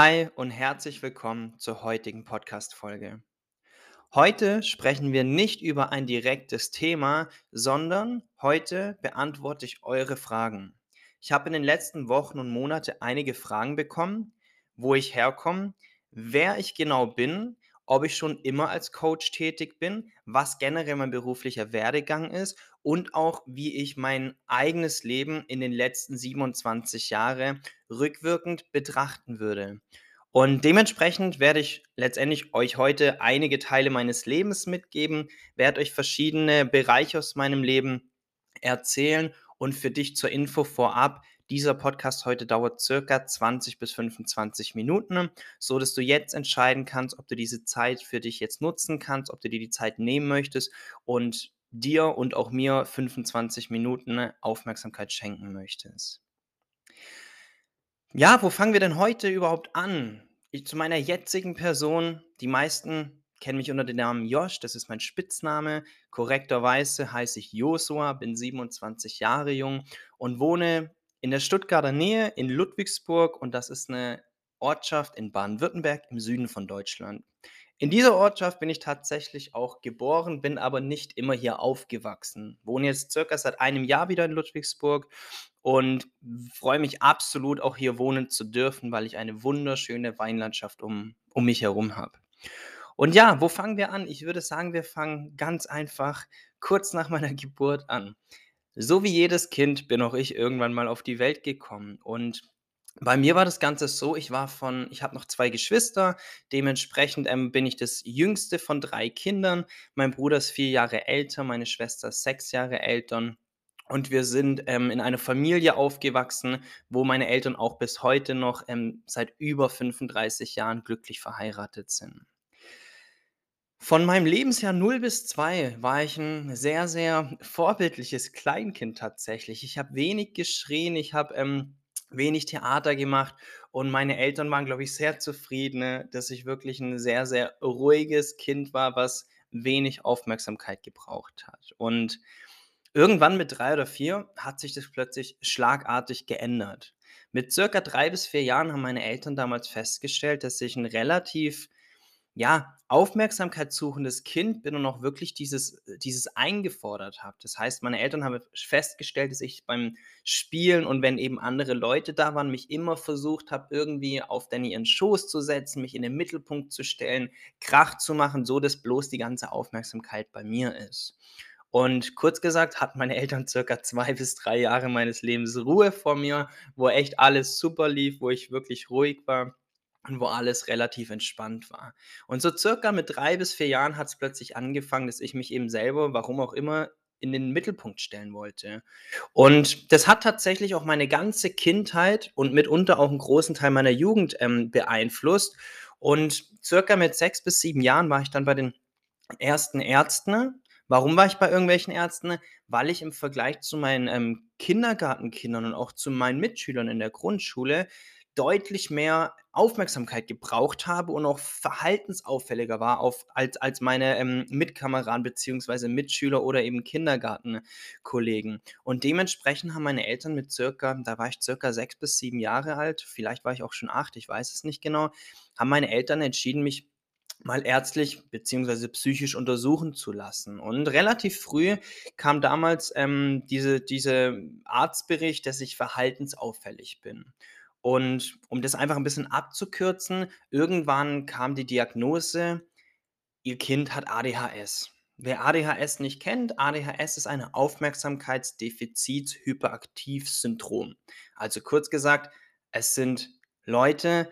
Hi und herzlich willkommen zur heutigen Podcast-Folge. Heute sprechen wir nicht über ein direktes Thema, sondern heute beantworte ich eure Fragen. Ich habe in den letzten Wochen und Monaten einige Fragen bekommen, wo ich herkomme, wer ich genau bin, ob ich schon immer als Coach tätig bin, was generell mein beruflicher Werdegang ist und auch wie ich mein eigenes Leben in den letzten 27 Jahre rückwirkend betrachten würde. Und dementsprechend werde ich letztendlich euch heute einige Teile meines Lebens mitgeben, werde euch verschiedene Bereiche aus meinem Leben erzählen und für dich zur Info vorab, dieser Podcast heute dauert circa 20 bis 25 Minuten, so dass du jetzt entscheiden kannst, ob du diese Zeit für dich jetzt nutzen kannst, ob du dir die Zeit nehmen möchtest und dir und auch mir 25 Minuten Aufmerksamkeit schenken möchtest. Ja, wo fangen wir denn heute überhaupt an? Ich, zu meiner jetzigen Person, die meisten kennen mich unter dem Namen Josh, das ist mein Spitzname. Korrekterweise heiße ich Josua, bin 27 Jahre jung und wohne in der Stuttgarter Nähe in Ludwigsburg und das ist eine Ortschaft in Baden-Württemberg im Süden von Deutschland. In dieser Ortschaft bin ich tatsächlich auch geboren, bin aber nicht immer hier aufgewachsen. Wohne jetzt circa seit einem Jahr wieder in Ludwigsburg und freue mich absolut auch hier wohnen zu dürfen, weil ich eine wunderschöne Weinlandschaft um, um mich herum habe. Und ja, wo fangen wir an? Ich würde sagen, wir fangen ganz einfach kurz nach meiner Geburt an. So wie jedes Kind bin auch ich irgendwann mal auf die Welt gekommen und bei mir war das Ganze so, ich war von ich habe noch zwei Geschwister, dementsprechend, ähm, bin ich das Jüngste von drei Kindern. Mein Bruder ist vier Jahre älter, meine Schwester ist sechs Jahre älter. Und wir sind, ähm, in einer Familie aufgewachsen, wo meine Eltern auch bis heute noch, ähm, seit über 35 Jahren glücklich verheiratet sind. Von meinem Lebensjahr 0 bis 2 war ich ein sehr, sehr vorbildliches Kleinkind tatsächlich. Ich habe wenig geschrien, ich habe, ähm, wenig Theater gemacht und meine Eltern waren, glaube ich, sehr zufrieden, dass ich wirklich ein sehr, sehr ruhiges Kind war, was wenig Aufmerksamkeit gebraucht hat. Und irgendwann mit 3 oder 4 hat sich das plötzlich schlagartig geändert. Mit circa 3 bis 4 Jahren haben meine Eltern damals festgestellt, dass ich ein relativ ja, aufmerksamkeitssuchendes Kind bin und auch wirklich dieses äh, dieses eingefordert habe. Das heißt, meine Eltern haben festgestellt, dass ich beim Spielen und wenn eben andere Leute da waren, mich immer versucht habe, irgendwie auf dann ihren Schoß zu setzen, mich in den Mittelpunkt zu stellen, Krach zu machen, so dass bloß die ganze Aufmerksamkeit bei mir ist. Und kurz gesagt hatten meine Eltern circa 2 bis 3 Jahre meines Lebens Ruhe vor mir, wo echt alles super lief, wo ich wirklich ruhig war und wo alles relativ entspannt war. Und so circa mit drei bis vier Jahren hat es plötzlich angefangen, dass ich mich eben selber, warum auch immer, in den Mittelpunkt stellen wollte. Und das hat tatsächlich auch meine ganze Kindheit und mitunter auch einen großen Teil meiner Jugend ähm, beeinflusst. Und circa mit sechs bis sieben Jahren war ich dann bei den ersten Ärzten. Warum war ich bei irgendwelchen Ärzten? Weil ich im Vergleich zu meinen ähm, Kindergartenkindern und auch zu meinen Mitschülern in der Grundschule deutlich mehr Aufmerksamkeit gebraucht habe und auch verhaltensauffälliger war auf, als, als meine ähm, Mitkameraden beziehungsweise Mitschüler oder eben Kindergartenkollegen. Und dementsprechend haben meine Eltern mit circa, da war ich circa sechs bis sieben Jahre alt, vielleicht war ich auch schon acht, ich weiß es nicht genau, haben meine Eltern entschieden, mich mal ärztlich beziehungsweise psychisch untersuchen zu lassen. Und relativ früh kam damals ähm, diese, diese Arztbericht, dass ich verhaltensauffällig bin. Und um das einfach ein bisschen abzukürzen, irgendwann kam die Diagnose, ihr Kind hat ADHS. Wer ADHS nicht kennt, ADHS ist eine Aufmerksamkeitsdefizit-Hyperaktiv-Syndrom. Also kurz gesagt, es sind Leute,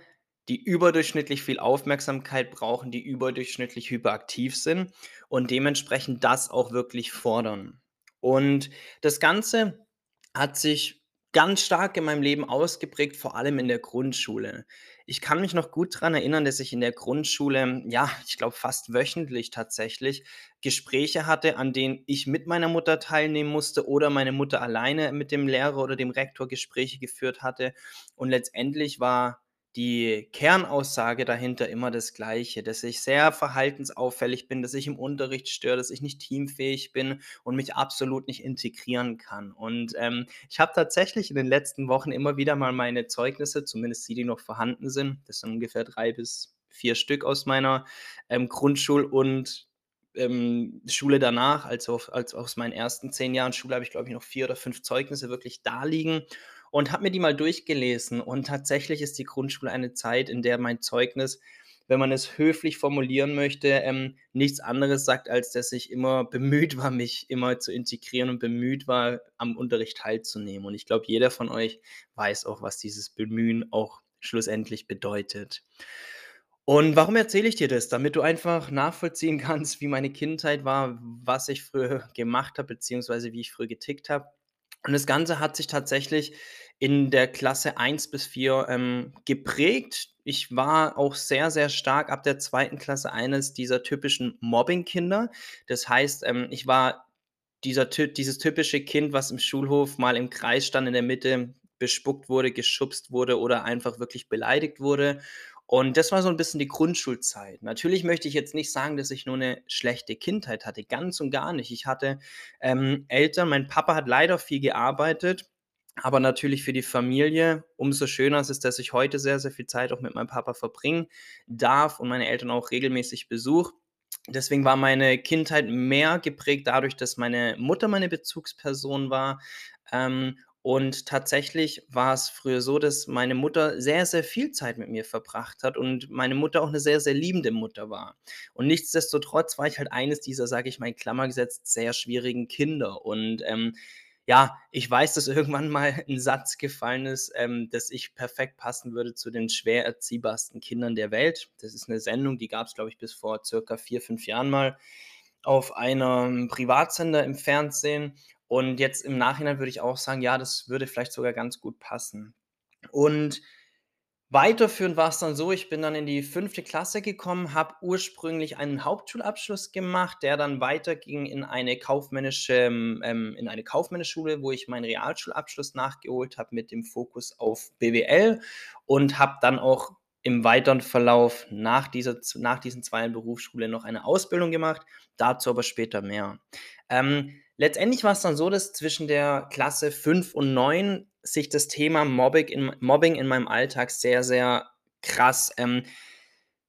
die überdurchschnittlich viel Aufmerksamkeit brauchen, die überdurchschnittlich hyperaktiv sind und dementsprechend das auch wirklich fordern. Und das Ganze hat sich ganz stark in meinem Leben ausgeprägt, vor allem in der Grundschule. Ich kann mich noch gut daran erinnern, dass ich in der Grundschule, ja, ich glaube fast wöchentlich tatsächlich Gespräche hatte, an denen ich mit meiner Mutter teilnehmen musste oder meine Mutter alleine mit dem Lehrer oder dem Rektor Gespräche geführt hatte. Und letztendlich war die Kernaussage dahinter immer das Gleiche, dass ich sehr verhaltensauffällig bin, dass ich im Unterricht störe, dass ich nicht teamfähig bin und mich absolut nicht integrieren kann. Und, ähm, ich habe tatsächlich in den letzten Wochen immer wieder mal meine Zeugnisse, zumindest die, die noch vorhanden sind das sind ungefähr 3 bis 4 Stück aus meiner, ähm, Grundschul und, ähm, Schule danach, also als aus meinen ersten 10 Jahren Schule habe ich, glaube ich, noch 4 oder 5 Zeugnisse wirklich da liegen und habe mir die mal durchgelesen. Und tatsächlich ist die Grundschule eine Zeit, in der mein Zeugnis, wenn man es höflich formulieren möchte, ähm, nichts anderes sagt, als dass ich immer bemüht war, mich immer zu integrieren und bemüht war, am Unterricht teilzunehmen. Und ich glaube, jeder von euch weiß auch, was dieses Bemühen auch schlussendlich bedeutet. Und warum erzähle ich dir das? Damit du einfach nachvollziehen kannst, wie meine Kindheit war, was ich früher gemacht habe, beziehungsweise wie ich früher getickt habe. Und das Ganze hat sich tatsächlich in der Klasse 1 bis 4, ähm, geprägt. Ich war auch sehr, sehr stark ab der zweiten Klasse eines dieser typischen Mobbingkinder. Das heißt, ähm, ich war dieser dieses typische Kind, was im Schulhof mal im Kreis stand in der Mitte, bespuckt wurde, geschubst wurde oder einfach wirklich beleidigt wurde. Und das war so 'n bisschen die Grundschulzeit. Natürlich möchte ich jetzt nicht sagen, dass ich nur 'ne schlechte Kindheit hatte, ganz und gar nicht. Ich hatte, ähm, Eltern mein Papa hat leider viel gearbeitet, aber natürlich für die Familie umso schöner ist es, dass ich heute sehr, sehr viel Zeit auch mit meinem Papa verbringen darf und meine Eltern auch regelmäßig besuche. Deswegen war meine Kindheit mehr geprägt dadurch, dass meine Mutter meine Bezugsperson war, ähm, und tatsächlich war es früher so, dass meine Mutter sehr, sehr viel Zeit mit mir verbracht hat und meine Mutter auch 'ne sehr, sehr liebende Mutter war. Und nichtsdestotrotz war ich halt eines dieser, sage ich mal in Klammer gesetzt, sehr schwierigen Kinder. Und, ähm, ja, ich weiß, dass irgendwann mal 'n Satz gefallen ist, ähm, dass ich perfekt passen würde zu den schwer erziehbarsten Kindern der Welt. Das ist 'ne Sendung, die gab's, glaube ich, bis vor circa 4, 5 Jahren mal auf einem Privatsender im Fernsehen. Und jetzt im Nachhinein würde ich auch sagen, ja, das würde vielleicht sogar ganz gut passen. Und weiterführend war's dann so, ich bin dann in die 5. Klasse gekommen, habe ursprünglich einen Hauptschulabschluss gemacht, der dann weiterging in eine kaufmännische ähm, in eine kaufmännische Schule, wo ich meinen Realschulabschluss nachgeholt habe mit dem Fokus auf BWL und habe dann auch im weiteren Verlauf nach dieser nach diesen 2 Jahren Berufsschule noch eine Ausbildung gemacht, dazu aber später mehr. Ähm, letztendlich war's dann so, dass zwischen der Klasse 5 und 9 sich das Thema Mobbing in Mobbing in meinem Alltag sehr, sehr krass, ähm,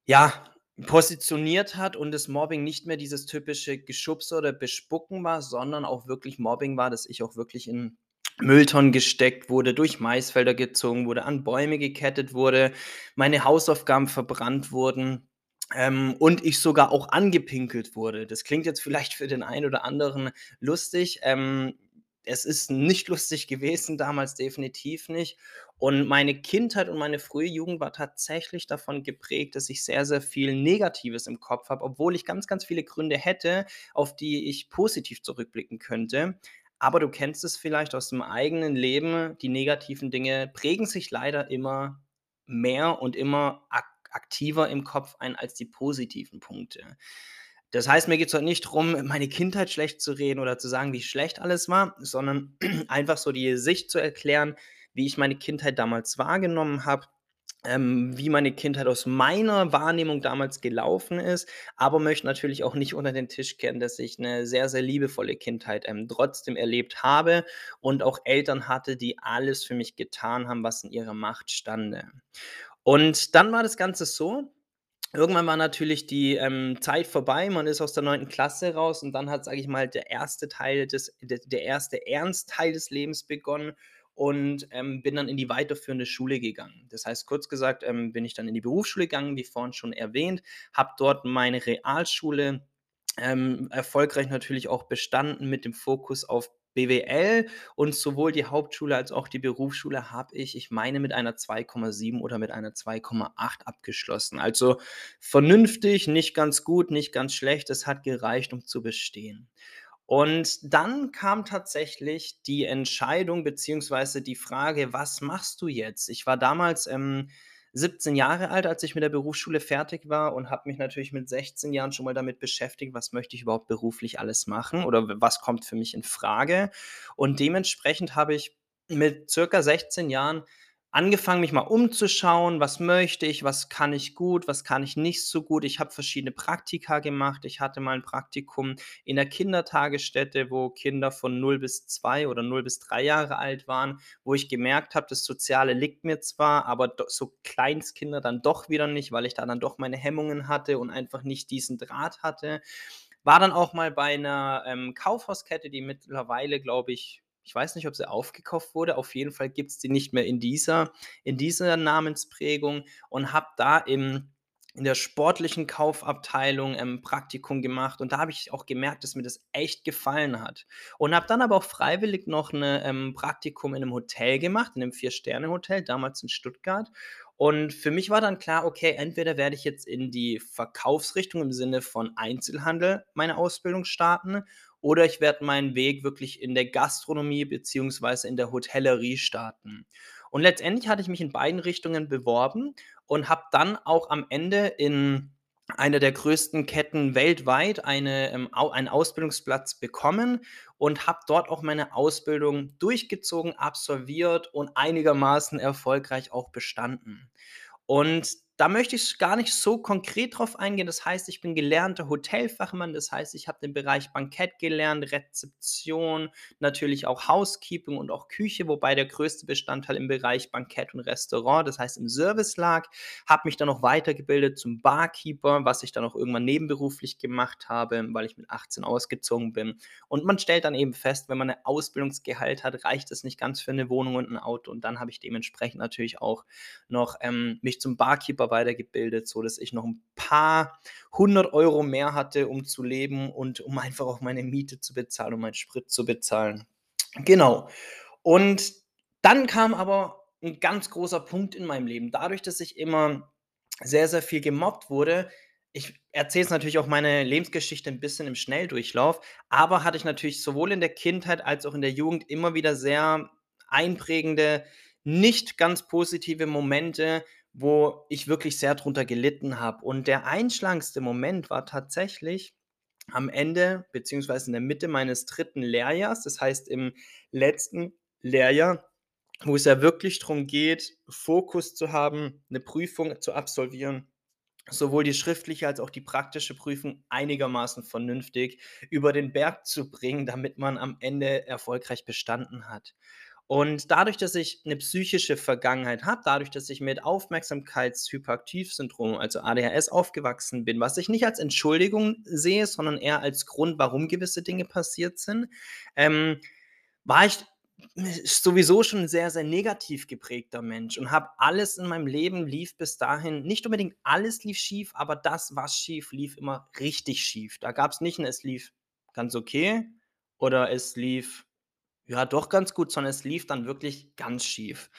ja, positioniert hat und das Mobbing nicht mehr dieses typische Geschubse oder Bespucken war, sondern auch wirklich Mobbing war, dass ich auch wirklich in Mülltonnen gesteckt wurde, durch Maisfelder gezogen wurde, an Bäume gekettet wurde, meine Hausaufgaben verbrannt wurden, ähm, und ich sogar auch angepinkelt wurde. Das klingt jetzt vielleicht für den einen oder anderen lustig. Ähm, es ist nicht lustig gewesen damals, definitiv nicht. Und meine Kindheit und meine frühe Jugend war tatsächlich davon geprägt, dass ich sehr, sehr viel Negatives im Kopf habe, obwohl ich ganz, ganz viele Gründe hätte, auf die ich positiv zurückblicken könnte. Aber du kennst es vielleicht aus dem eigenen Leben, die negativen Dinge prägen sich leider immer mehr und immer ak aktiver im Kopf ein als die positiven Punkte. Das heißt, mir geht's heute nicht drum, meine Kindheit schlecht zu reden oder zu sagen, wie schlecht alles war, sondern einfach so die Sicht zu erklären, wie ich meine Kindheit damals wahrgenommen habe, ähm, wie meine Kindheit aus meiner Wahrnehmung damals gelaufen ist, aber möchte natürlich auch nicht unter den Tisch kehren, dass ich 'ne sehr, sehr liebevolle Kindheit, ähm, trotzdem erlebt habe und auch Eltern hatte, die alles für mich getan haben, was in ihrer Macht stande. Und dann war das Ganze so, irgendwann war natürlich die, ähm, Zeit vorbei, man ist aus der 9. Klasse raus und dann hat, sage ich mal, der erste Teil des d der erste Ernstteil des Lebens begonnen und, ähm, bin dann in die weiterführende Schule gegangen. Das heißt, kurz gesagt, ähm, bin ich dann in die Berufsschule gegangen, wie vorhin schon erwähnt, habe dort meine Realschule, ähm, erfolgreich natürlich auch bestanden mit dem Fokus auf BWL und sowohl die Hauptschule als auch die Berufsschule habe ich, ich meine, mit einer 2,7 oder mit einer 2,8 abgeschlossen. Also vernünftig, nicht ganz gut, nicht ganz schlecht. Es hat gereicht, um zu bestehen. Und dann kam tatsächlich die Entscheidung beziehungsweise die Frage: „Was machst du jetzt?“ Ich war damals, ähm, 17 Jahre alt, als ich mit der Berufsschule fertig war und habe mich natürlich mit 16 Jahren schon mal damit beschäftigt, was möchte ich überhaupt beruflich alles machen oder was kommt für mich infrage? Und dementsprechend habe ich mit circa 16 Jahren angefangen, mich mal umzuschauen, was möchte ich, was kann ich gut, was kann ich nicht so gut. Ich habe verschiedene Praktika gemacht. Ich hatte mal ein Praktikum in der Kindertagesstätte, wo Kinder von 0 bis 2 oder 0 bis 3 Jahre alt waren, wo ich gemerkt habe, das Soziale liegt mir zwar, aber so Kleinstkinder dann doch wieder nicht, weil ich da dann doch meine Hemmungen hatte und einfach nicht diesen Draht hatte. War dann auch mal bei einer ähm, Kaufhauskette, die mittlerweile, glaube ich, ich weiß nicht, ob sie aufgekauft wurde. Auf jeden Fall gibt es die nicht mehr in dieser, in dieser Namensprägung und habe da im in der sportlichen Kaufabteilung ein Praktikum gemacht und da habe ich auch gemerkt, dass mir das echt gefallen hat. Und habe dann aber auch freiwillig noch ein ähm, Praktikum in einem Hotel gemacht, in einem Vier-Sterne-Hotel, damals in Stuttgart. Und für mich war dann klar, okay, entweder werde ich jetzt in die Verkaufsrichtung im Sinne von Einzelhandel meine Ausbildung starten oder ich werde meinen Weg wirklich in der Gastronomie beziehungsweise in der Hotellerie starten. Und letztendlich hatte ich mich in beiden Richtungen beworben und habe dann auch am Ende in einer der größten Ketten weltweit eine, ähm, einen Ausbildungsplatz bekommen und habe dort auch meine Ausbildung durchgezogen, absolviert und einigermaßen erfolgreich auch bestanden. Und da möchte ich gar nicht so konkret drauf eingehen. Das heißt, ich bin gelernter Hotelfachmann. Das heißt, ich habe den Bereich Bankett gelernt, Rezeption, natürlich auch Housekeeping und auch Küche, wobei der größte Bestandteil im Bereich Bankett und Restaurant, das heißt im Service lag. Habe mich dann noch weitergebildet zum Barkeeper, was ich dann auch irgendwann nebenberuflich gemacht habe, weil ich mit 18 ausgezogen bin. Und man stellt dann eben fest, wenn man ein Ausbildungsgehalt hat, reicht es nicht ganz für eine Wohnung und ein Auto. Und dann habe ich dementsprechend natürlich auch noch ähm, mich zum Barkeeper weitergebildet, so dass ich noch ein paar hundert Euro mehr hatte, um zu leben und um einfach auch meine Miete zu bezahlen, um meinen Sprit zu bezahlen. Genau. Und dann kam aber ein ganz großer Punkt in meinem Leben. Dadurch, dass ich immer sehr, sehr viel gemobbt wurde, ich erzähle jetzt natürlich auch meine Lebensgeschichte ein bisschen im Schnelldurchlauf, aber hatte ich natürlich sowohl in der Kindheit als auch in der Jugend immer wieder sehr einprägende, nicht ganz positive Momente, wo ich wirklich sehr drunter gelitten habe. Und der einschlagendste Moment war tatsächlich am Ende beziehungsweise in der Mitte meines dritten Lehrjahrs, das heißt im letzten Lehrjahr, wo es ja wirklich darum geht, Fokus zu haben, eine Prüfung zu absolvieren, sowohl die schriftliche als auch die praktische Prüfung einigermaßen vernünftig über den Berg zu bringen, damit man am Ende erfolgreich bestanden hat. Und dadurch, dass ich eine psychische Vergangenheit habe, dadurch, dass ich mit Aufmerksamkeitshyperaktivsyndrom, also ADHS, aufgewachsen bin, was ich nicht als Entschuldigung sehe, sondern eher als Grund, warum gewisse Dinge passiert sind, ähm, war ich sowieso schon ein sehr, sehr negativ geprägter Mensch und habe alles in meinem Leben lief bis dahin nicht unbedingt alles lief schief, aber das, was schief lief, immer richtig schief. Da gab es nicht ein es lief ganz okay oder es lief ja, doch ganz gut, sondern es lief dann wirklich ganz schief.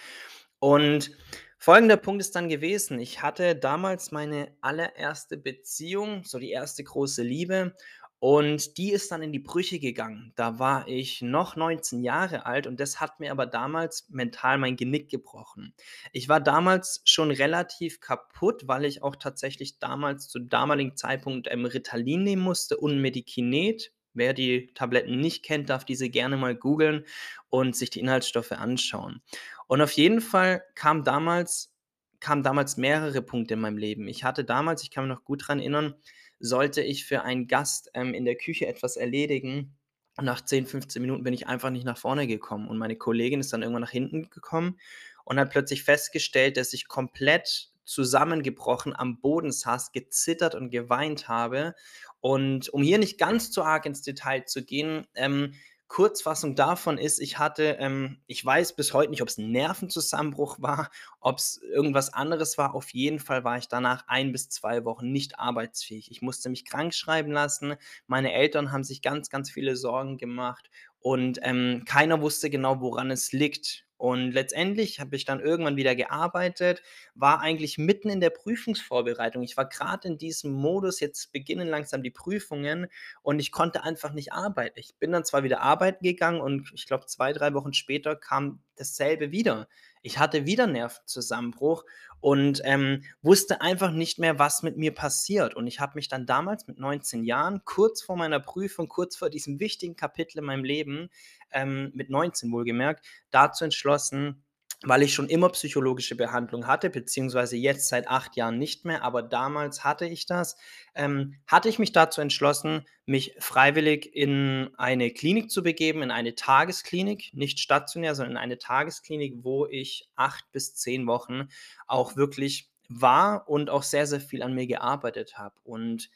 Und folgender Punkt ist dann gewesen: Ich hatte damals meine allererste Beziehung, so die erste große Liebe, und die ist dann in die Brüche gegangen. Da war ich noch 19 Jahre alt und das hat mir aber damals mental mein Genick gebrochen. Ich war damals schon relativ kaputt, weil ich auch tatsächlich damals zu damaligen Zeitpunkt, ähm, Ritalin nehmen musste und Medikinet. Wer die Tabletten nicht kennt, darf diese gerne mal googeln und sich die Inhaltsstoffe anschauen. Und auf jeden Fall kam damals kamen damals mehrere Punkte in meinem Leben. Ich hatte damals, ich kann mich noch gut daran erinnern, sollte ich für einen Gast ähm, in der Küche etwas erledigen. Und nach 10, 15 Minuten bin ich einfach nicht nach vorne gekommen. Und meine Kollegin ist dann irgendwann nach hinten gekommen und hat plötzlich festgestellt, dass ich komplett zusammengebrochen am Boden saß, gezittert und geweint habe und um hier nicht ganz zu arg ins Detail zu gehen, ähm, Kurzfassung davon ist, ich hatte, ähm, ich weiß bis heute nicht, ob es ein Nervenzusammenbruch war, ob es irgendwas anderes war. Auf jeden Fall war ich danach ein bis zwei Wochen nicht arbeitsfähig. Ich musste mich krank schreiben lassen. Meine Eltern haben sich ganz, ganz viele Sorgen gemacht und ähm, keiner wusste genau, woran es liegt. Und letztendlich habe ich dann irgendwann wieder gearbeitet, war eigentlich mitten in der Prüfungsvorbereitung. Ich war gerade in diesem Modus, jetzt beginnen langsam die Prüfungen und ich konnte einfach nicht arbeiten. Ich bin dann zwar wieder arbeiten gegangen und ich glaube, zwei, drei Wochen später kam dasselbe wieder. Ich hatte wieder Nervenzusammenbruch und ähm, wusste einfach nicht mehr, was mit mir passiert. Und ich habe mich dann damals mit 19 Jahren, kurz vor meiner Prüfung, kurz vor diesem wichtigen Kapitel in meinem Leben, ähm, mit 19 wohlgemerkt, dazu entschlossen, weil ich schon immer psychologische Behandlung hatte, beziehungsweise jetzt seit 8 Jahren nicht mehr, aber damals hatte ich das, ähm, hatte ich mich dazu entschlossen, mich freiwillig in eine Klinik zu begeben, in eine Tagesklinik, nicht stationär, sondern in eine Tagesklinik, wo ich 8 bis 10 Wochen auch wirklich war und auch sehr, sehr viel an mir gearbeitet habe. Und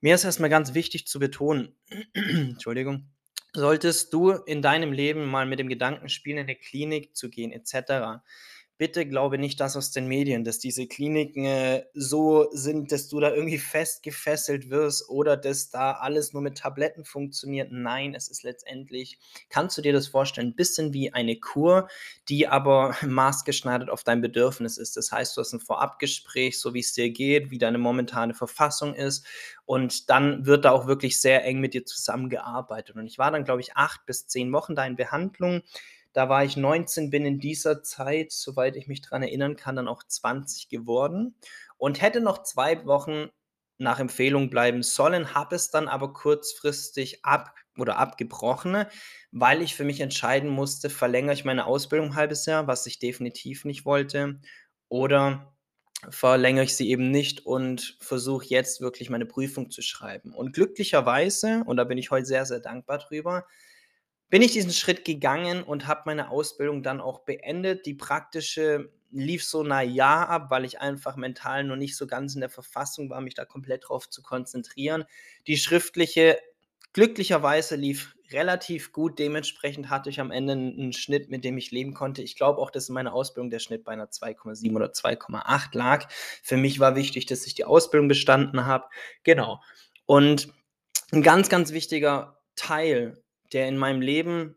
mir ist erst mal ganz wichtig zu betonen Entschuldigung, solltest du in deinem Leben mal mit dem Gedanken spielen, in 'ne Klinik zu gehen et cetera, bitte glaube nicht das aus den Medien, dass diese Kliniken, äh, so sind, dass du da irgendwie fest gefesselt wirst oder dass da alles nur mit Tabletten funktioniert. Nein, es ist letztendlich kannst du dir das vorstellen, 'n bisschen wie eine Kur, die aber maßgeschneidert auf dein Bedürfnis ist. Das heißt, du hast 'n Vorabgespräch, so wie's dir geht, wie deine momentane Verfassung ist und dann wird da auch wirklich sehr eng mit dir zusammengearbeitet. Und ich war dann, glaube ich, 8 bis 10 Wochen da in Behandlung. Da war ich 19, bin in dieser Zeit, soweit ich mich dran erinnern kann, dann auch 20 geworden und hätte noch 2 Wochen nach Empfehlung bleiben sollen, habe es dann aber kurzfristig ab oder abgebrochen, weil ich für mich entscheiden musste, verlängere ich meine Ausbildung 'n 1/2 Jahr, was ich definitiv nicht wollte, oder verlängere ich sie eben nicht und versuche jetzt wirklich meine Prüfung zu schreiben. Und glücklicherweise, und da bin ich heute sehr, sehr dankbar drüber, bin ich diesen Schritt gegangen und habe meine Ausbildung dann auch beendet. Die praktische lief so na ja ab, weil ich einfach mental noch nicht so ganz in der Verfassung war, mich da komplett drauf zu konzentrieren. Die schriftliche glücklicherweise lief relativ gut. Dementsprechend hatte ich am Ende 'n 'n Schnitt, mit dem ich leben konnte. Ich glaube auch, dass in meiner Ausbildung der Schnitt bei 'ner 2,7 oder 2,8 lag. Für mich war wichtig, dass ich die Ausbildung bestanden habe. Genau. Und 'n ganz, ganz wichtiger Teil, der in meinem Leben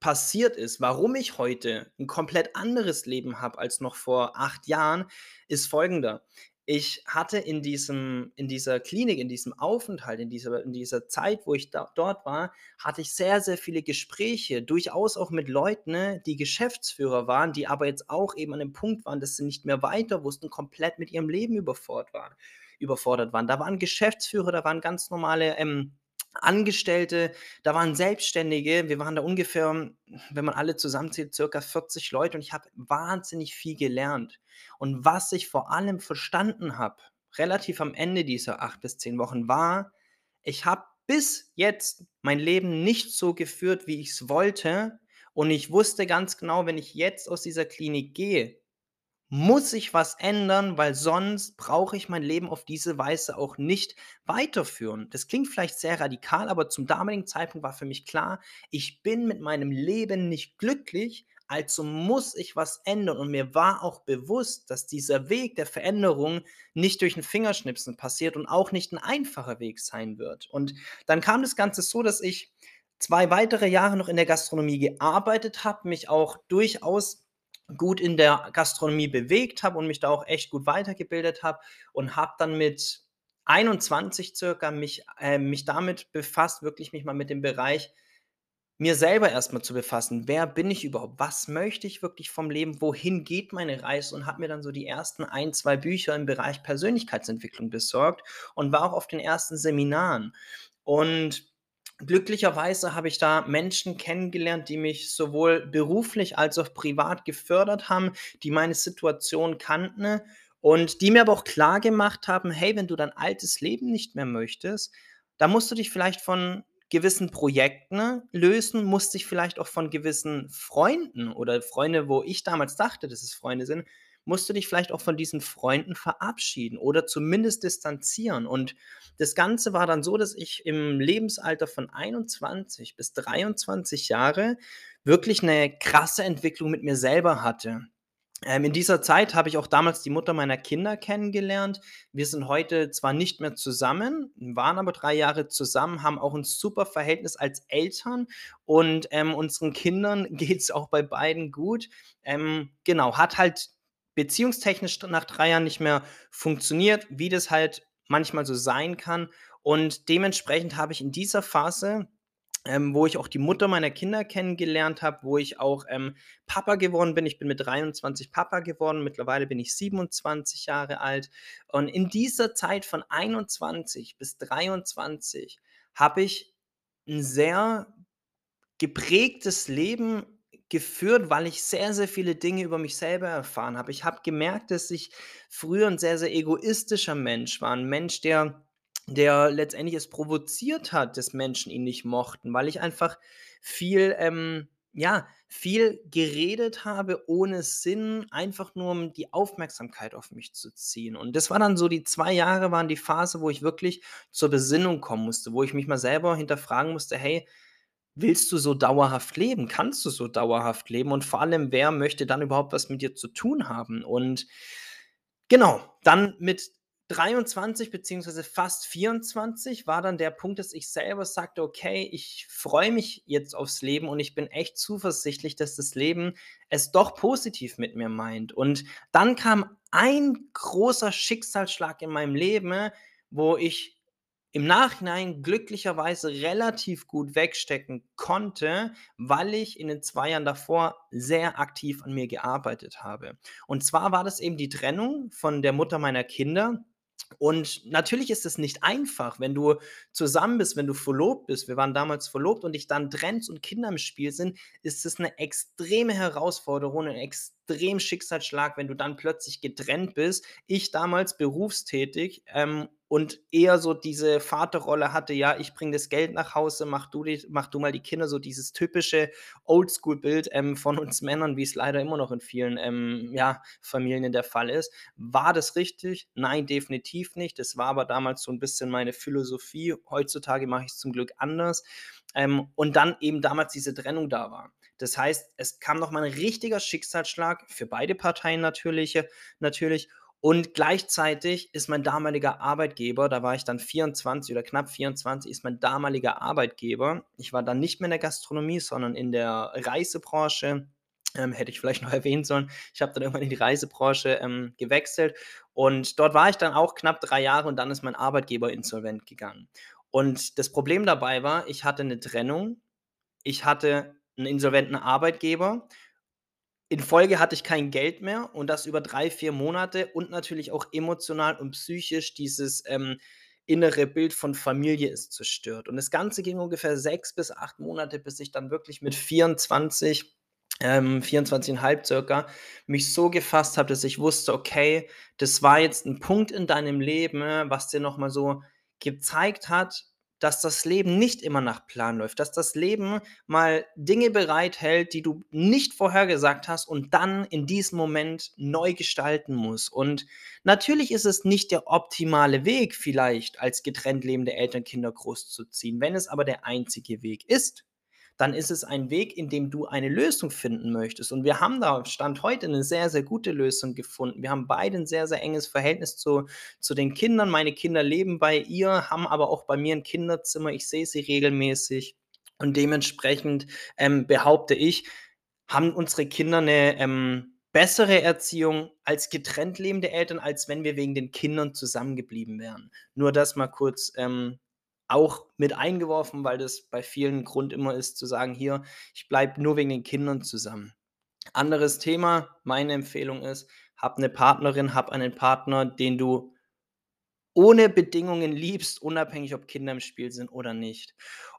passiert ist, warum ich heute 'n komplett anderes Leben habe als noch vor 8 Jahren, ist folgender: Ich hatte in diesem in dieser Klinik, in diesem Aufenthalt, in dieser in dieser Zeit, wo ich da dort war, hatte ich sehr, sehr viele Gespräche, durchaus auch mit Leuten, ne, die Geschäftsführer waren, die aber jetzt auch eben an dem Punkt waren, dass sie nicht mehr weiter wussten, komplett mit ihrem Leben überfordert waren überfordert waren. Da waren Geschäftsführer, da waren ganz normale, ähm, Angestellte, da waren Selbstständige. Wir waren da ungefähr, wenn man alle zusammenzählt, circa 40 Leute und ich habe wahnsinnig viel gelernt. Und was ich vor allem verstanden habe, relativ am Ende dieser 8 bis 10 Wochen, war: Ich habe bis jetzt mein Leben nicht so geführt, wie ich's wollte und ich wusste ganz genau, wenn ich jetzt aus dieser Klinik gehe, muss sich was ändern, weil sonst brauche ich mein Leben auf diese Weise auch nicht weiterführen. Das klingt vielleicht sehr radikal, aber zum damaligen Zeitpunkt war für mich klar: Ich bin mit meinem Leben nicht glücklich, also muss ich was ändern. Und mir war auch bewusst, dass dieser Weg der Veränderung nicht durch 'n Fingerschnipsen passiert und auch nicht 'n einfacher Weg sein wird. Und dann kam das Ganze so, dass ich 2 weitere Jahre noch in der Gastronomie gearbeitet habe, mich auch durchaus gut in der Gastronomie bewegt habe und mich da auch echt gut weitergebildet habe und habe dann mit 21 circa mich äh, mich damit befasst, wirklich mich mal mit dem Bereich mir selber erst mal zu befassen. Wer bin ich überhaupt? Was möchte ich wirklich vom Leben? Wohin geht meine Reise? Und habe mir dann so die ersten 1, 2 Bücher im Bereich Persönlichkeitsentwicklung besorgt und war auch auf den ersten Seminaren. Und glücklicherweise habe ich da Menschen kennengelernt, die mich sowohl beruflich als auch privat gefördert haben, die meine Situation kannten und die mir aber auch klargemacht haben: „Hey, wenn du dein altes Leben nicht mehr möchtest, dann musst du dich vielleicht von gewissen Projekten lösen, musst dich vielleicht auch von gewissen Freunden oder Freunde, wo ich damals dachte, dass es Freunde sind musst du dich vielleicht auch von diesen Freunden verabschieden oder zumindest distanzieren.“ Und das Ganze war dann so, dass ich im Lebensalter von 21 bis 23 Jahre wirklich 'ne krasse Entwicklung mit mir selber hatte. Ähm, in dieser Zeit habe ich auch damals die Mutter meiner Kinder kennengelernt. Wir sind heute zwar nicht mehr zusammen, waren aber 3 Jahre zusammen, haben auch 'n super Verhältnis als Eltern und, ähm, unseren Kindern geht's auch bei beiden gut. Ähm, genau, hat halt beziehungstechnisch nach 3 Jahren nicht mehr funktioniert, wie das halt manchmal so sein kann. Und dementsprechend habe ich in dieser Phase, ähm, wo ich auch die Mutter meiner Kinder kennengelernt habe, wo ich auch, ähm, Papa geworden bin ich bin mit 23 Papa geworden, mittlerweile bin ich 27 Jahre alt. Und in dieser Zeit von 21 bis 23 habe ich 'n sehr geprägtes Leben geführt, weil ich sehr, sehr viele Dinge über mich selber erfahren habe. Ich habe gemerkt, dass ich früher 'n sehr, sehr egoistischer Mensch war, 'n Mensch, der der letztendlich es provoziert hat, dass Menschen ihn nicht mochten, weil ich einfach viel, ähm ja, viel geredet habe ohne Sinn, einfach nur um die Aufmerksamkeit auf mich zu ziehen. Und das war dann so die 2 Jahre waren die Phase, wo ich wirklich zur Besinnung kommen musste, wo ich mich mal selber hinterfragen musste: „Hey, willst du so dauerhaft leben? Kannst du so dauerhaft leben? Und vor allem, wer möchte dann überhaupt was mit dir zu tun haben?“ Und genau, dann mit 23 beziehungsweise fast 24 war dann der Punkt, dass ich selber sagte: „Okay, ich freue mich jetzt aufs Leben und ich bin echt zuversichtlich, dass das Leben es doch positiv mit mir meint.“ Und dann kam ein großer Schicksalsschlag in meinem Leben, wo ich im Nachhinein glücklicherweise relativ gut wegstecken konnte, weil ich in den 2 Jahren davor sehr aktiv an mir gearbeitet habe. Und zwar war das eben die Trennung von der Mutter meiner Kinder. Und natürlich ist es nicht einfach, wenn du zusammen bist, wenn du verlobt bist. Wir waren damals verlobt und dich dann trennst und Kinder im Spiel sind, ist es 'ne extreme Herausforderung, 'n extrem Schicksalsschlag, wenn du dann plötzlich getrennt bist. Ich damals berufstätig, ähm, und eher so diese Vaterrolle hatte: „Ja, ich bringe das Geld nach Hause, mach du die mach du mal die Kinder“, so dieses typische Oldschool-Bild, ähm, von uns Männern, wie's leider immer noch in vielen, ähm, ja, Familien der Fall ist. War das richtig? Nein, definitiv nicht. Das war aber damals so 'n bisschen meine Philosophie. Heutzutage mache ich's zum Glück anders. Ähm, und dann eben damals diese Trennung da war. Das heißt, es kam noch mal 'n richtiger Schicksalsschlag für beide Parteien natürliche natürlich. Und gleichzeitig ist mein damaliger Arbeitgeber da war ich dann 24 oder knapp 24, ist mein damaliger Arbeitgeber ich war dann nicht mehr in der Gastronomie, sondern in der Reisebranche, ähm, hätte ich vielleicht noch erwähnen sollen. Ich habe dann irgendwann in die Reisebranche, ähm, gewechselt und dort war ich dann auch knapp 3 Jahre und dann ist mein Arbeitgeber insolvent gegangen. Und das Problem dabei war, ich hatte 'ne Trennung, ich hatte 'n insolventen Arbeitgeber. In Folge hatte ich kein Geld mehr und das über 3, 4 Monate und natürlich auch emotional und psychisch dieses, ähm, innere Bild von Familie ist zerstört. Und das Ganze ging ungefähr 6 bis 8 Monate, bis ich dann wirklich mit 24, ähm, 24 1/2 circa, mich so gefasst habe, dass ich wusste: „Okay, das war jetzt 'n Punkt in deinem Leben, was dir noch mal so gezeigt hat, dass das Leben nicht immer nach Plan läuft, dass das Leben mal Dinge bereithält, die du nicht vorhergesagt hast und dann in diesem Moment neu gestalten musst.“ Und natürlich ist es nicht der optimale Weg vielleicht, als getrennt lebende Eltern Kinder großzuziehen. Wenn es aber der einzige Weg ist, dann ist es ein Weg, in dem du eine Lösung finden möchtest. Und wir haben da Stand heute 'ne sehr, sehr gute Lösung gefunden. Wir haben beide 'n sehr, sehr enges Verhältnis zu zu den Kindern. Meine Kinder leben bei ihr, haben aber auch bei mir 'n Kinderzimmer. Ich sehe sie regelmäßig und dementsprechend, ähm, behaupte ich, haben unsere Kinder 'ne, ähm, bessere Erziehung als getrennt lebende Eltern, als wenn wir wegen den Kindern zusammengeblieben wären. Nur das mal kurz, ähm, auch mit eingeworfen, weil das bei vielen Grund immer ist zu sagen: „Hier, ich bleibe nur wegen den Kindern zusammen.“ Anderes Thema, meine Empfehlung ist: Hab 'ne Partnerin, hab einen Partner, den du ohne Bedingungen liebst, unabhängig, ob Kinder im Spiel sind oder nicht.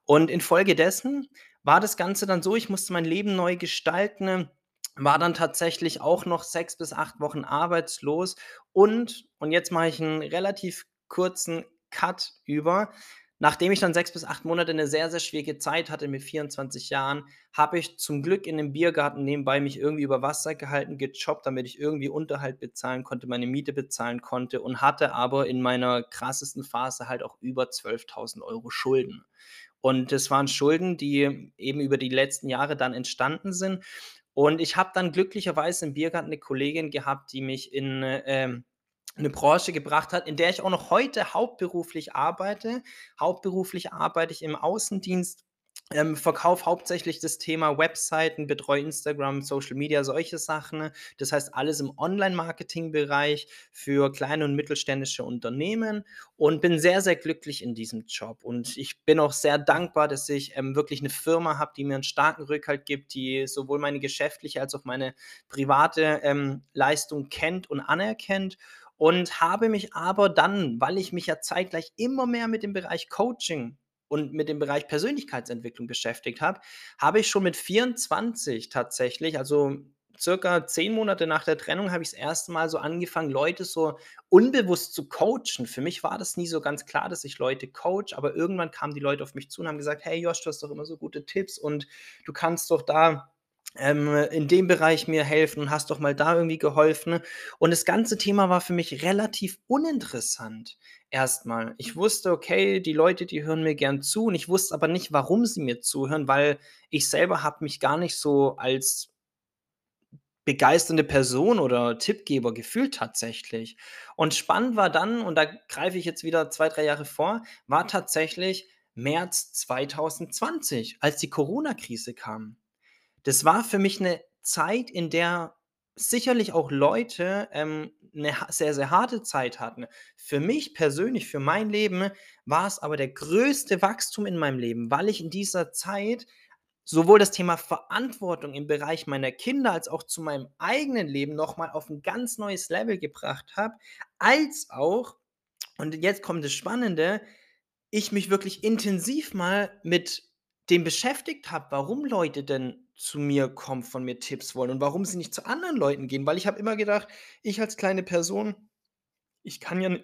Und infolgedessen war das Ganze dann so, ich musste mein Leben neu gestalten, war dann tatsächlich auch noch 6 bis 8 Wochen arbeitslos und und jetzt mache ich 'n relativ kurzen Cut über. Nachdem ich dann 6 bis 8 Monate 'ne sehr, sehr schwierige Zeit hatte mit 24 Jahren, habe ich zum Glück in 'nem Biergarten nebenbei mich irgendwie über Wasser gehalten, gejobbt, damit ich irgendwie Unterhalt bezahlen konnte, meine Miete bezahlen konnte und hatte aber in meiner krassesten Phase halt auch über 12.000 € Schulden. Und das waren Schulden, die eben über die letzten Jahre dann entstanden sind. Und ich habe dann glücklicherweise im Biergarten 'ne Kollegin gehabt, die mich in, ähm, 'ne Branche gebracht hat, in der ich auch noch heute hauptberuflich arbeite. Hauptberuflich arbeite ich im Außendienst, ähm, verkaufe hauptsächlich das Thema Webseiten, betreue Instagram, Social Media, solche Sachen. Das heißt, alles im Online-Marketing-Bereich für kleine und mittelständische Unternehmen und bin sehr, sehr glücklich in diesem Job. Und ich bin auch sehr dankbar, dass ich, ähm, wirklich 'ne Firma habe, die mir 'n starken Rückhalt gibt, die sowohl meine geschäftliche als auch meine private, ähm, Leistung kennt und anerkennt und habe mich aber dann, weil ich mich ja zeitgleich immer mehr mit dem Bereich Coaching und mit dem Bereich Persönlichkeitsentwicklung beschäftigt habe, habe ich schon mit 24 tatsächlich, also circa zehn Monate nach der Trennung, habe ich das erste Mal so angefangen, Leute so unbewusst zu coachen. Für mich war das nie so ganz klar, dass ich Leute coach, aber irgendwann kamen die Leute auf mich zu und haben gesagt, hey Josh, du hast doch immer so gute Tipps und du kannst doch da ähm, in dem Bereich mir helfen und hast doch mal da irgendwie geholfen. Und das ganze Thema war für mich relativ uninteressant. Erstmal. Ich wusste, okay, die Leute, die hören mir gern zu und ich wusste aber nicht, warum sie mir zuhören, weil ich selber habe mich gar nicht so als begeisternde Person oder Tippgeber gefühlt tatsächlich. Und spannend war dann, und da greife ich jetzt wieder zwei, drei Jahre vor, war tatsächlich März 2020, als die Corona-Krise kam. Das war für mich eine Zeit, in der sicherlich auch Leute ähm, 'ne sehr, sehr harte Zeit hatten. Für mich persönlich, für mein Leben war es aber der größte Wachstum in meinem Leben, weil ich in dieser Zeit sowohl das Thema Verantwortung im Bereich meiner Kinder als auch zu meinem eigenen Leben noch mal auf ein ganz neues Level gebracht habe, als auch und jetzt kommt das Spannende, ich mich wirklich intensiv mal mit dem beschäftigt habe, warum Leute denn zu mir kommen, von mir Tipps wollen und warum sie nicht zu anderen Leuten gehen. Weil ich habe immer gedacht, ich als kleine Person, ich kann ja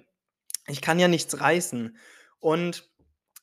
ich kann ja nichts reißen. Und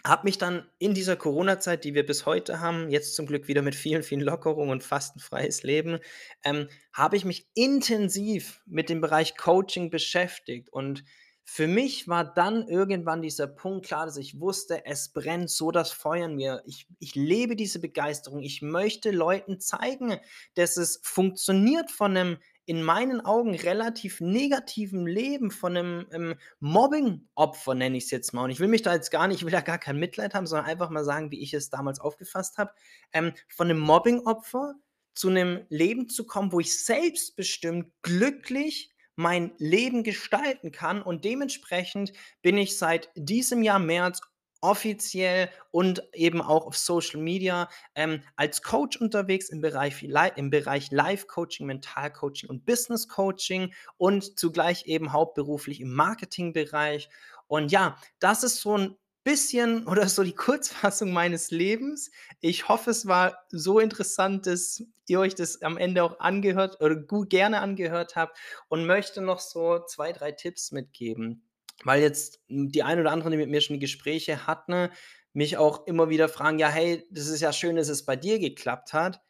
habe mich dann in dieser Corona-Zeit, die wir bis heute haben, jetzt zum Glück wieder mit vielen, vielen Lockerungen und fastenfreies Leben, ähm, habe ich mich intensiv mit dem Bereich Coaching beschäftigt und für mich war dann irgendwann dieser Punkt klar, dass ich wusste, es brennt so das Feuer in mir. Ich, ich lebe diese Begeisterung. Ich möchte Leuten zeigen, dass es funktioniert von einem in meinen Augen relativ negativen Leben von einem ähm, Mobbing-Opfer, nenne ich es jetzt mal. Und ich will mich da jetzt gar nicht, ich will da gar kein Mitleid haben, sondern einfach mal sagen, wie ich es damals aufgefasst habe. Ähm, von einem Mobbing-Opfer zu einem Leben zu kommen, wo ich selbstbestimmt, glücklich, mein Leben gestalten kann. Und dementsprechend bin ich seit diesem Jahr März offiziell und eben auch auf Social Media ähm, als Coach unterwegs im Bereich, im Bereich Live-Coaching, Mental-Coaching und Business-Coaching und zugleich eben hauptberuflich im Marketingbereich. Und ja, das ist so ein bisschen oder so die Kurzfassung meines Lebens. Ich hoffe, es war so interessant, dass ihr euch das am Ende auch angehört oder gut gerne angehört habt und möchte noch so zwei, drei Tipps mitgeben. Weil jetzt die ein oder anderen, die mit mir schon Gespräche hatten, mich auch immer wieder fragen: „Ja, hey, das ist ja schön, dass es bei dir geklappt hat,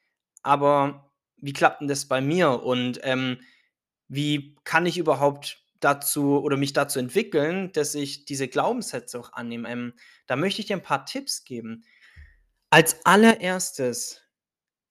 aber wie klappt denn das bei mir? Und, ähm, wie kann ich überhaupt dazu oder mich dazu entwickeln, dass ich diese Glaubenssätze auch annehme. Ähm, da möchte ich dir ein paar Tipps geben. Als allererstes,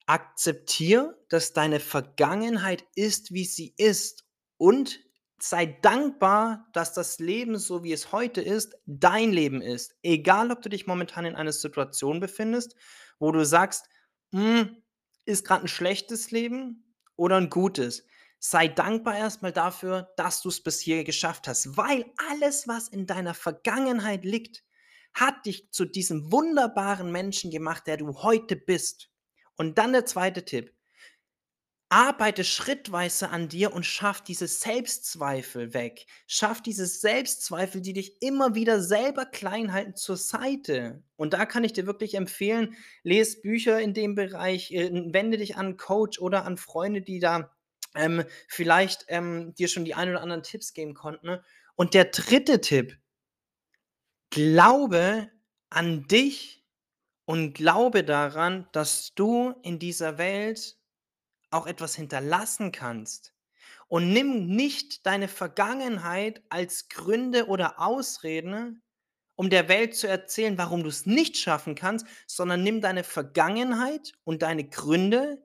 akzeptiere, dass deine Vergangenheit ist, wie sie ist und sei dankbar, dass das Leben, so wie es heute ist, dein Leben ist. Egal, ob du dich momentan in einer Situation befindest, wo du sagst, hm, ist gerade ein schlechtes Leben oder ein gutes sei dankbar erstmal dafür, dass du es bis hier geschafft hast, weil alles, was in deiner Vergangenheit liegt, hat dich zu diesem wunderbaren Menschen gemacht, der du heute bist. Und dann der zweite Tipp. Arbeite schrittweise an dir und schaff diese Selbstzweifel weg. Schaff diese Selbstzweifel, die dich immer wieder selber klein halten, zur Seite. Und da kann ich dir wirklich empfehlen, lese Bücher in dem Bereich, äh, wende dich an Coach oder an Freunde, die da ähm, vielleicht ähm, dir schon die ein oder anderen Tipps geben konnten. Ne? Und der dritte Tipp, glaube an dich und glaube daran, dass du in dieser Welt auch etwas hinterlassen kannst. Und nimm nicht deine Vergangenheit als Gründe oder Ausreden, um der Welt zu erzählen, warum du es nicht schaffen kannst, sondern nimm deine Vergangenheit und deine Gründe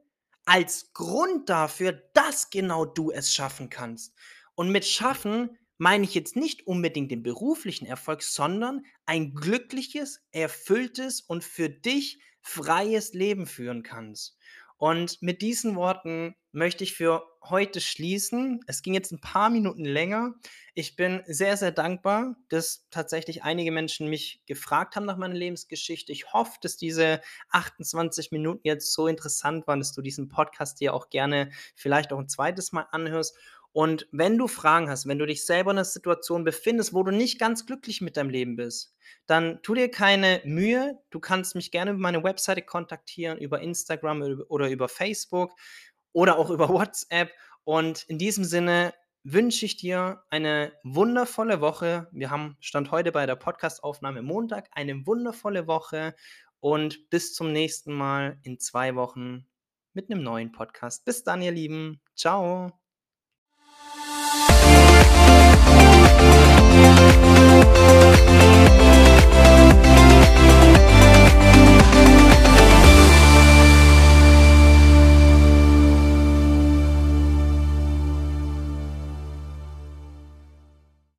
als Grund dafür, dass genau du es schaffen kannst. Und mit schaffen meine ich jetzt nicht unbedingt den beruflichen Erfolg, sondern ein glückliches, erfülltes und für dich freies Leben führen kannst. Und mit diesen Worten möchte ich für heute schließen. Es ging jetzt ein paar Minuten länger. Ich bin sehr, sehr dankbar, dass tatsächlich einige Menschen mich gefragt haben nach meiner Lebensgeschichte. Ich hoffe, dass diese 28 Minuten jetzt so interessant waren, dass du diesen Podcast dir auch gerne vielleicht auch ein zweites Mal anhörst. Und wenn du Fragen hast, wenn du dich selber in 'ner Situation befindest, wo du nicht ganz glücklich mit deinem Leben bist, dann tu dir keine Mühe. Du kannst mich gerne über meine Webseite kontaktieren, über Instagram oder über Facebook oder auch über WhatsApp. Und in diesem Sinne wünsche ich dir eine wundervolle Woche. Wir haben Stand heute bei der Podcastaufnahme Montag, eine wundervolle Woche und bis zum nächsten Mal in 2 Wochen mit 'nem neuen Podcast. Bis dann, ihr Lieben. Tschau.